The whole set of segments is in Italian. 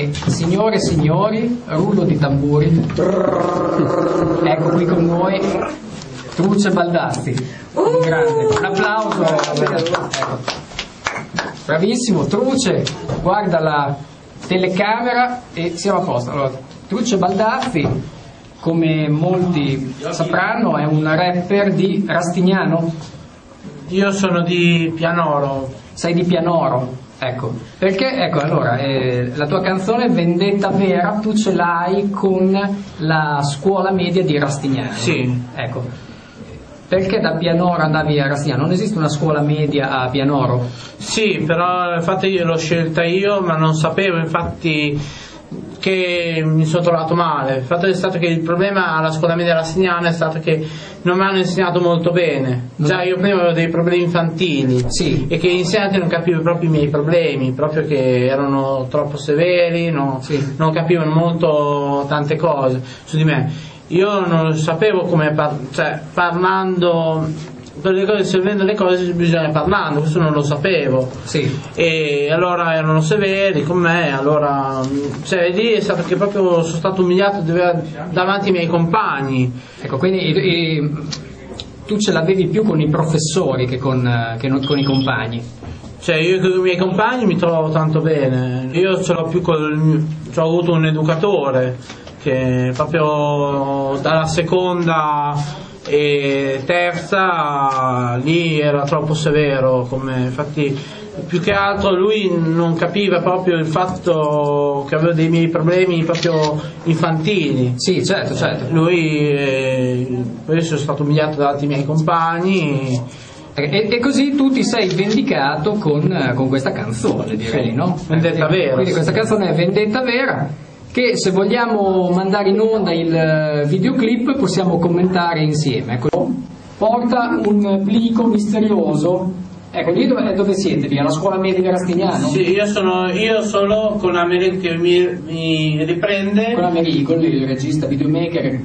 E signore e signori, rullo di tamburi. Ecco qui con noi Truce Baldassi. Un grande. Un applauso. Ecco. Bravissimo, Truce, guarda la telecamera e siamo a posto. Allora, Truce Baldassi, come molti sapranno, è un rapper di Rastignano. Io sono di Pianoro. Sei di Pianoro, ecco. Perché, ecco, allora, eh, la tua canzone Vendetta Vera tu ce l'hai con la scuola media di Rastignano. Sì. Ecco. Perché da Pianoro andavi a Rastignano? Non esiste una scuola media a Pianoro? Sì, però infatti io l'ho scelta io, ma non sapevo infatti che mi sono trovato male. Il fatto è stato che il problema alla scuola media rastignana è stato che non mi hanno insegnato molto bene. Già io prima avevo dei problemi infantili Sì. e che gli insegnanti non capivano proprio i miei problemi, proprio che erano troppo severi, no- Sì. non capivano molto tante cose su di me. Io non sapevo come, par- cioè parlando, per le cose, servendo le cose bisogna parlando, questo non lo sapevo Sì. e allora erano severi con me, allora cioè, lì è stato che proprio sono stato umiliato davanti ai miei compagni. Ecco, quindi i- i- tu ce l'avevi più con i professori che con, che non con i compagni. Cioè io con i miei compagni mi trovo tanto bene, io ce l'ho più col, cioè, ho avuto un educatore che proprio dalla seconda e terza lì era troppo severo con me, infatti più che altro lui non capiva proprio il fatto che avevo dei miei problemi proprio infantili. Sì, certo, certo. Lui eh, poi sono stato umiliato davanti ai miei compagni. E, e così tu ti sei vendicato con, eh, con questa canzone, direi, no? Vendetta vera, Quindi sì. questa canzone è Vendetta Vera, che se vogliamo mandare in onda il eh, videoclip possiamo commentare insieme. Ecco, porta un plico misterioso. Ecco, lì dove, dove siete? Lì alla scuola media di Rastignano? Sì, io sono io solo con Americo che mi, mi riprende, Con Americo, il regista videomaker.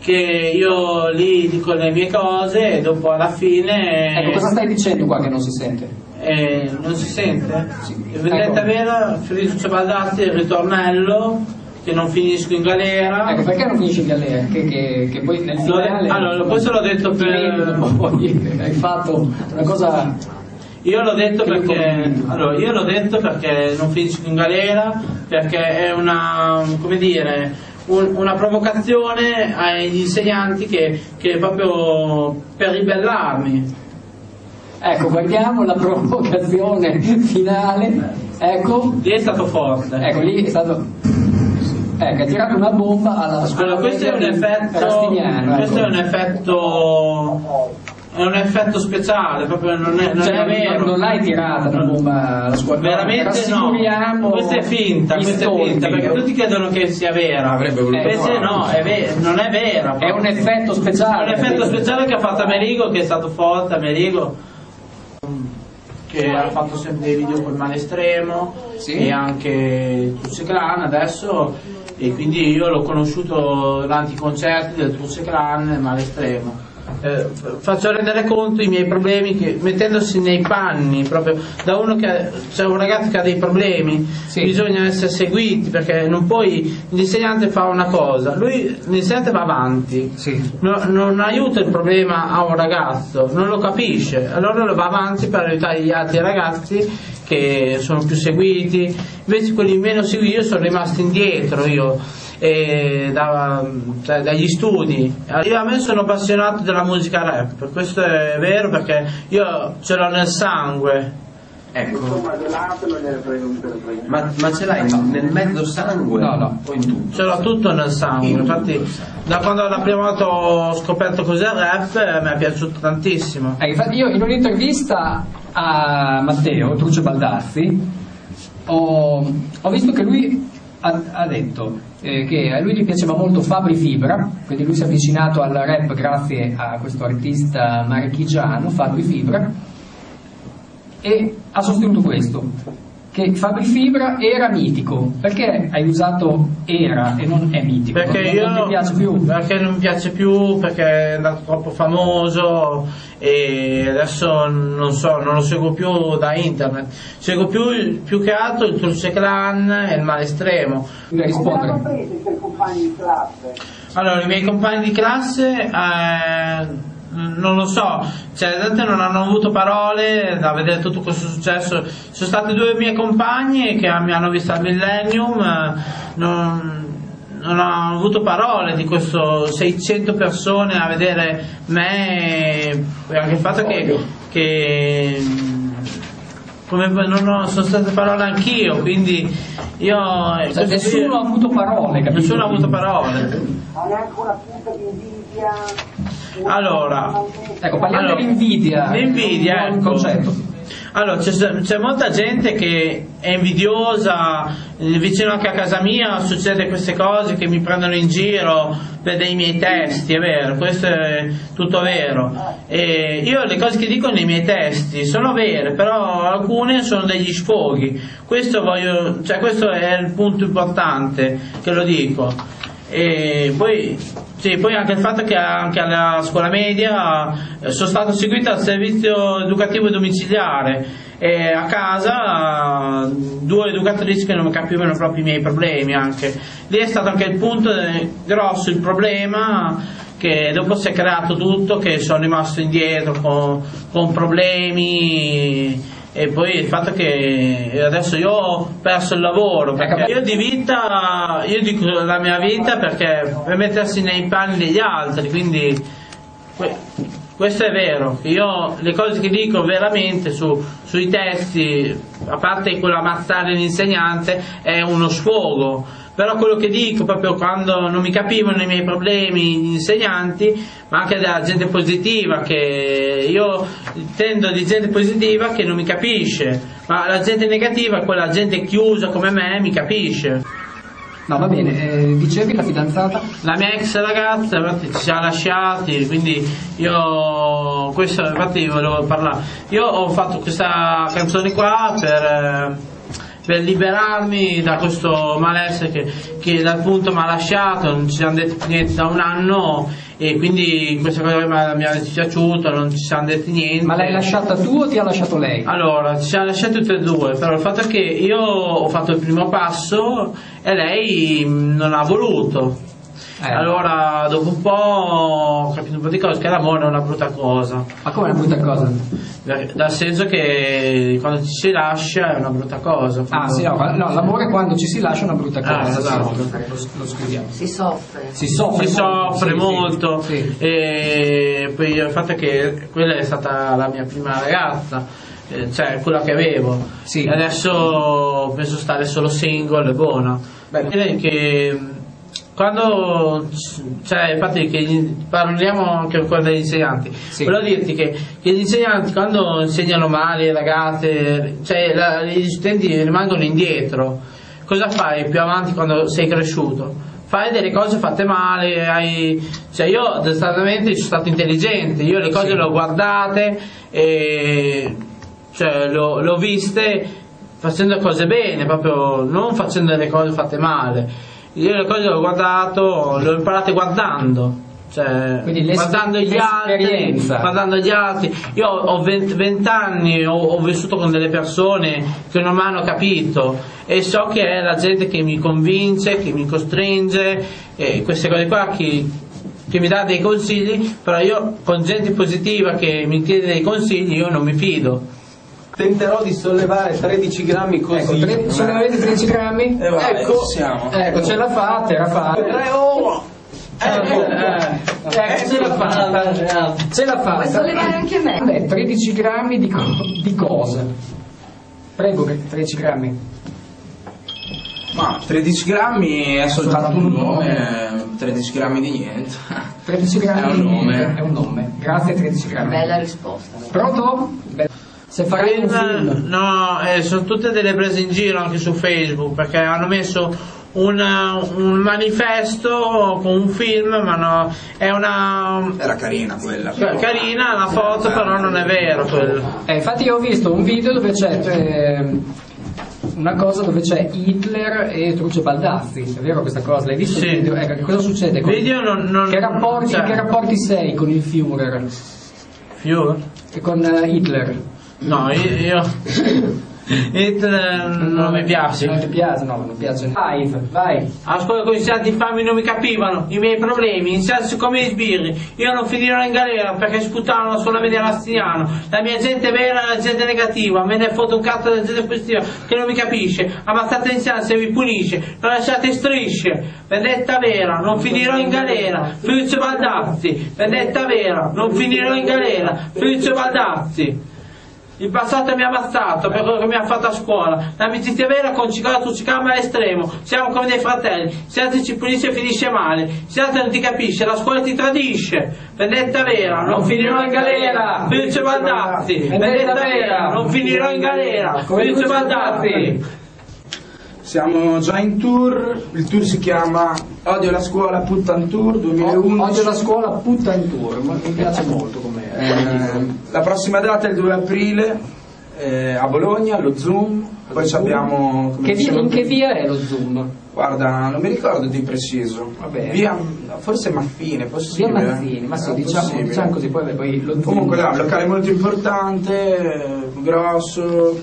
Che io lì dico le mie cose e dopo alla fine Ecco, cosa stai dicendo qua che non si sente? eh, non si sente. Sì. Vendetta Ecco. vera, Felice Baldassi, il ritornello, che non finisco in galera. Ecco, perché non finisci in galera? Che, che, che poi nel finale... allora, questo l'ho detto per- poi hai fatto una cosa... Io l'ho detto perché allora, io l'ho detto perché non finisco in galera, perché è una come dire un- una provocazione agli insegnanti che, che è proprio per ribellarmi. Ecco, guardiamo la provocazione finale. Ecco, Lì è stato forte. ecco lì è stato... Ecco, ha tirato una bomba alla scuola Allora, questo è un effetto Rastignano. questo ecco. è un effetto è un effetto speciale, proprio non è, non Cioè, è vero. non l'hai tirata una bomba alla scuola Veramente no, questa è finta, questa è finta, perché tutti credono che sia vera. Avrebbe voluto Invece farlo. no, è ve- non è vera. È un effetto È speciale. un effetto speciale che ha fatto Amerigo, che è stato forte, Amerigo, che ha fatto sempre dei video col male estremo Sì. e anche Truce Clan adesso e quindi io l'ho conosciuto durante i concerti del Truce Clan e male estremo. Eh, faccio rendere conto i miei problemi che, mettendosi nei panni proprio da uno che ha- c'è un ragazzo che ha dei problemi Sì. bisogna essere seguiti perché non puoi l'insegnante fa una cosa lui l'insegnante va avanti Sì. No- non aiuta il problema a un ragazzo, non lo capisce, allora lo va avanti per aiutare gli altri ragazzi che sono più seguiti, invece quelli meno seguiti io sono rimasto indietro io eh, da- cioè, dagli studi. Io a me sono appassionato della musica rap, questo è vero perché io ce l'ho nel sangue. Ecco. Ma, ma ce l'hai nel mezzo sangue? No, no. O in tutto? Ce l'ho tutto nel sangue, infatti da quando la prima volta ho scoperto cos'è il rap eh, mi è piaciuto tantissimo. Eh, infatti io in un'intervista a Matteo Truce Baldazzi ho, ho visto che lui ha, ha detto eh, che a lui gli piaceva molto Fabri Fibra, quindi lui si è avvicinato al rap grazie a questo artista marchigiano, Fabri Fibra, e ha sostenuto questo, che Fabri Fibra era mitico. Perché hai usato era e non è mitico? Perché non, io non ti piace più? Perché non mi piace più, perché è andato troppo famoso e adesso non so, non lo seguo più da internet. Seguo più, più che altro il Tulce Clan e il male estremo. Devi rispondere. Come hanno preso i tuoi compagni di classe? Allora, i miei compagni di classe, eh, non lo so, cioè, la gente non hanno avuto parole da vedere tutto questo successo. Sono stati due miei compagni che mi hanno visto al Millennium, eh, non, non hanno avuto parole di questo 600 persone a vedere me e anche il fatto che, che come non ho, sono state parole anch'io, quindi io... Cioè, nessuno ha avuto parole, capito? Nessuno ha avuto parole. Ma neanche una punta di invidia? Allora, Ecco, parliamo Allora, dell'invidia. l'invidia, è un ecco. concetto. Allora, c'è, c'è molta gente che è invidiosa, eh, vicino anche a casa mia succede queste cose che mi prendono in giro per dei miei testi, è vero, questo è tutto vero. E io le cose che dico nei miei testi sono vere, però alcune sono degli sfoghi. Questo, voglio, cioè, questo è il punto importante che lo dico. E poi, sì, poi anche il fatto che anche alla scuola media eh, sono stato seguito al servizio educativo domiciliare e a casa eh, due educatrici che non capivano proprio i miei problemi anche. Lì è stato anche il punto eh, grosso, il problema che dopo si è creato tutto, che sono rimasto indietro con, con problemi e poi il fatto che adesso io ho perso il lavoro perché io di vita io dico la mia vita perché per mettersi nei panni degli altri quindi que- questo è vero. Io le cose che dico veramente su- sui testi a parte quello ammazzare l'insegnante è uno sfogo però quello che dico proprio quando non mi capivano i miei problemi gli insegnanti ma anche della gente positiva che io intendo di gente positiva che non mi capisce ma la gente negativa quella gente chiusa come me mi capisce No, va bene, eh, dicevi la fidanzata? la mia ex ragazza infatti ci siamo lasciati quindi io questo infatti volevo parlare io ho fatto questa canzone qua per eh, per liberarmi da questo malessere che, che dal punto mi ha lasciato, non ci siamo detti niente da un anno e quindi questa cosa mi ha- dispiaciuta, non ci siamo detti niente. Ma l'hai lasciata tu o ti ha lasciato lei? Allora, ci siamo lasciati tutti e due, però il fatto è che io ho fatto il primo passo e lei mh, non ha voluto. Eh. Allora, dopo un po' ho capito un po' di cose, che l'amore è una brutta cosa. Ma come è una brutta cosa? Dal senso che quando ci si lascia è una brutta cosa. Ah, sì, no, no, l'amore quando ci si lascia è una brutta cosa. Ah, sì, esatto. lo, lo scriviamo. Si soffre. Si soffre si molto, soffre sì, molto sì. e poi il fatto è che quella è stata la mia prima ragazza eh, cioè quella che avevo Sì. Adesso penso stare solo single e buona Bene. direi che quando cioè infatti parliamo anche con degli insegnanti Sì. volevo dirti che, che gli insegnanti quando insegnano male le ragazze cioè la- gli studenti rimangono indietro cosa fai più avanti quando sei cresciuto fai delle cose fatte male hai- cioè io decisamente sono stato intelligente io le cose Sì. le ho guardate e cioè, le ho viste facendo cose bene proprio non facendo delle cose fatte male io le cose le ho guardato le ho imparate guardando cioè, guardando gli altri guardando gli altri. Io ho 20, anni ho, ho vissuto con delle persone che non mi hanno capito e so che è la gente che mi convince che mi costringe e queste cose qua che, che mi dà dei consigli però io con gente positiva che mi chiede dei consigli io non mi fido Tenterò di sollevare 13 grammi così. Ecco, tre, sollevate 13 grammi? Eh, vai, ecco, ci siamo. ecco, ce l'ha fatta, era fatta. Tre oro! Ecco, eh, ecco, ce l'ha fatta. Ce l'ha fatta. Puoi sollevare anche me. Beh, 13 grammi di, di cosa? Prego, 13 grammi. Ma 13 grammi è soltanto un nome, 13 grammi di niente. 13 grammi È un nome. È un nome. Grazie, 13 grammi. Bella risposta. Pronto? Beh, Se farai un film. No, eh, sono tutte delle prese in giro anche su Facebook perché hanno messo una- un manifesto con un film, ma no, è una Era carina quella. cioè, carina la foto, però non è vero quello. Eh, infatti io ho visto un video dove c'è eh, una cosa dove c'è Hitler e Truce Baldazzi, è vero questa cosa? L'hai visto? Sì. il video? Ecco, che cosa succede? Con... Video non- non- che, rapporti, cioè- che rapporti sei con il Führer Fiore? e con eh, Hitler? No, io... io... Hitler non mi piace. Non ti piace? No, non piace. Vai, vai. A scuola con gli insegnanti infami non mi capivano i miei problemi, insegnanti come i sbirri. Io non finirò in galera perché sputavano sulla media Lastiniano. La mia gente vera è la gente negativa, me ne foto un cazzo della gente positiva che non mi capisce. Ammazzate l'insegnante se vi punisce, non lasciate strisce. Vendetta vera, non finirò in galera. Frizio Baldazzi, vendetta vera, non finirò in galera. Frizio Baldazzi. Il passato mi ha ammazzato per quello che mi ha fatto a scuola. L'amicizia vera con Cicala tu Cicama all'estremo. Siamo come dei fratelli. Se altri ci punisce finisce male. Se altri non ti capisce, la scuola ti tradisce. Vendetta vera, non finirò in galera. Felice Baldazzi. Vendetta vera, non finirò in galera. Felice Baldazzi. Siamo già in tour, il tour si chiama Odio la scuola Puttan Tour 2011. Oggi la scuola putta in tour, mi piace molto come Eh, la prossima data è il 2 aprile eh, a Bologna, allo Zoom. Poi ci abbiamo. come Che via- in che via è lo Zoom? Guarda, non mi ricordo di preciso. Vabbè. Via, forse Maffine, Via possibile. Mazzini, ma sì, diciamo, diciamo così, poi, poi lo Zoom. Comunque là, un locale molto importante, grosso.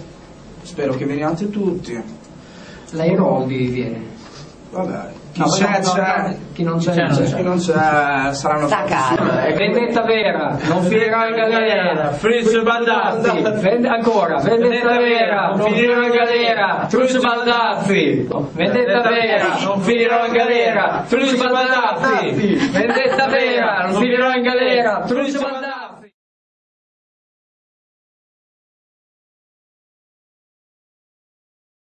Spero che veniate tutti. L'Airoldi viene. Vabbè, No, c'è, c'è. Chi non c'è, C'è. Chi non c'è saranno calmo. sì. Vendetta vera, non finirò in galera. Frizio Baldazzi. Vende- ancora, vendetta vera, non finirò in galera. Truce Baldazzi. Vendetta vera, non finirò in galera. Truce Baldazzi. Vendetta vera, non finirò in galera. Truce Baldazzi.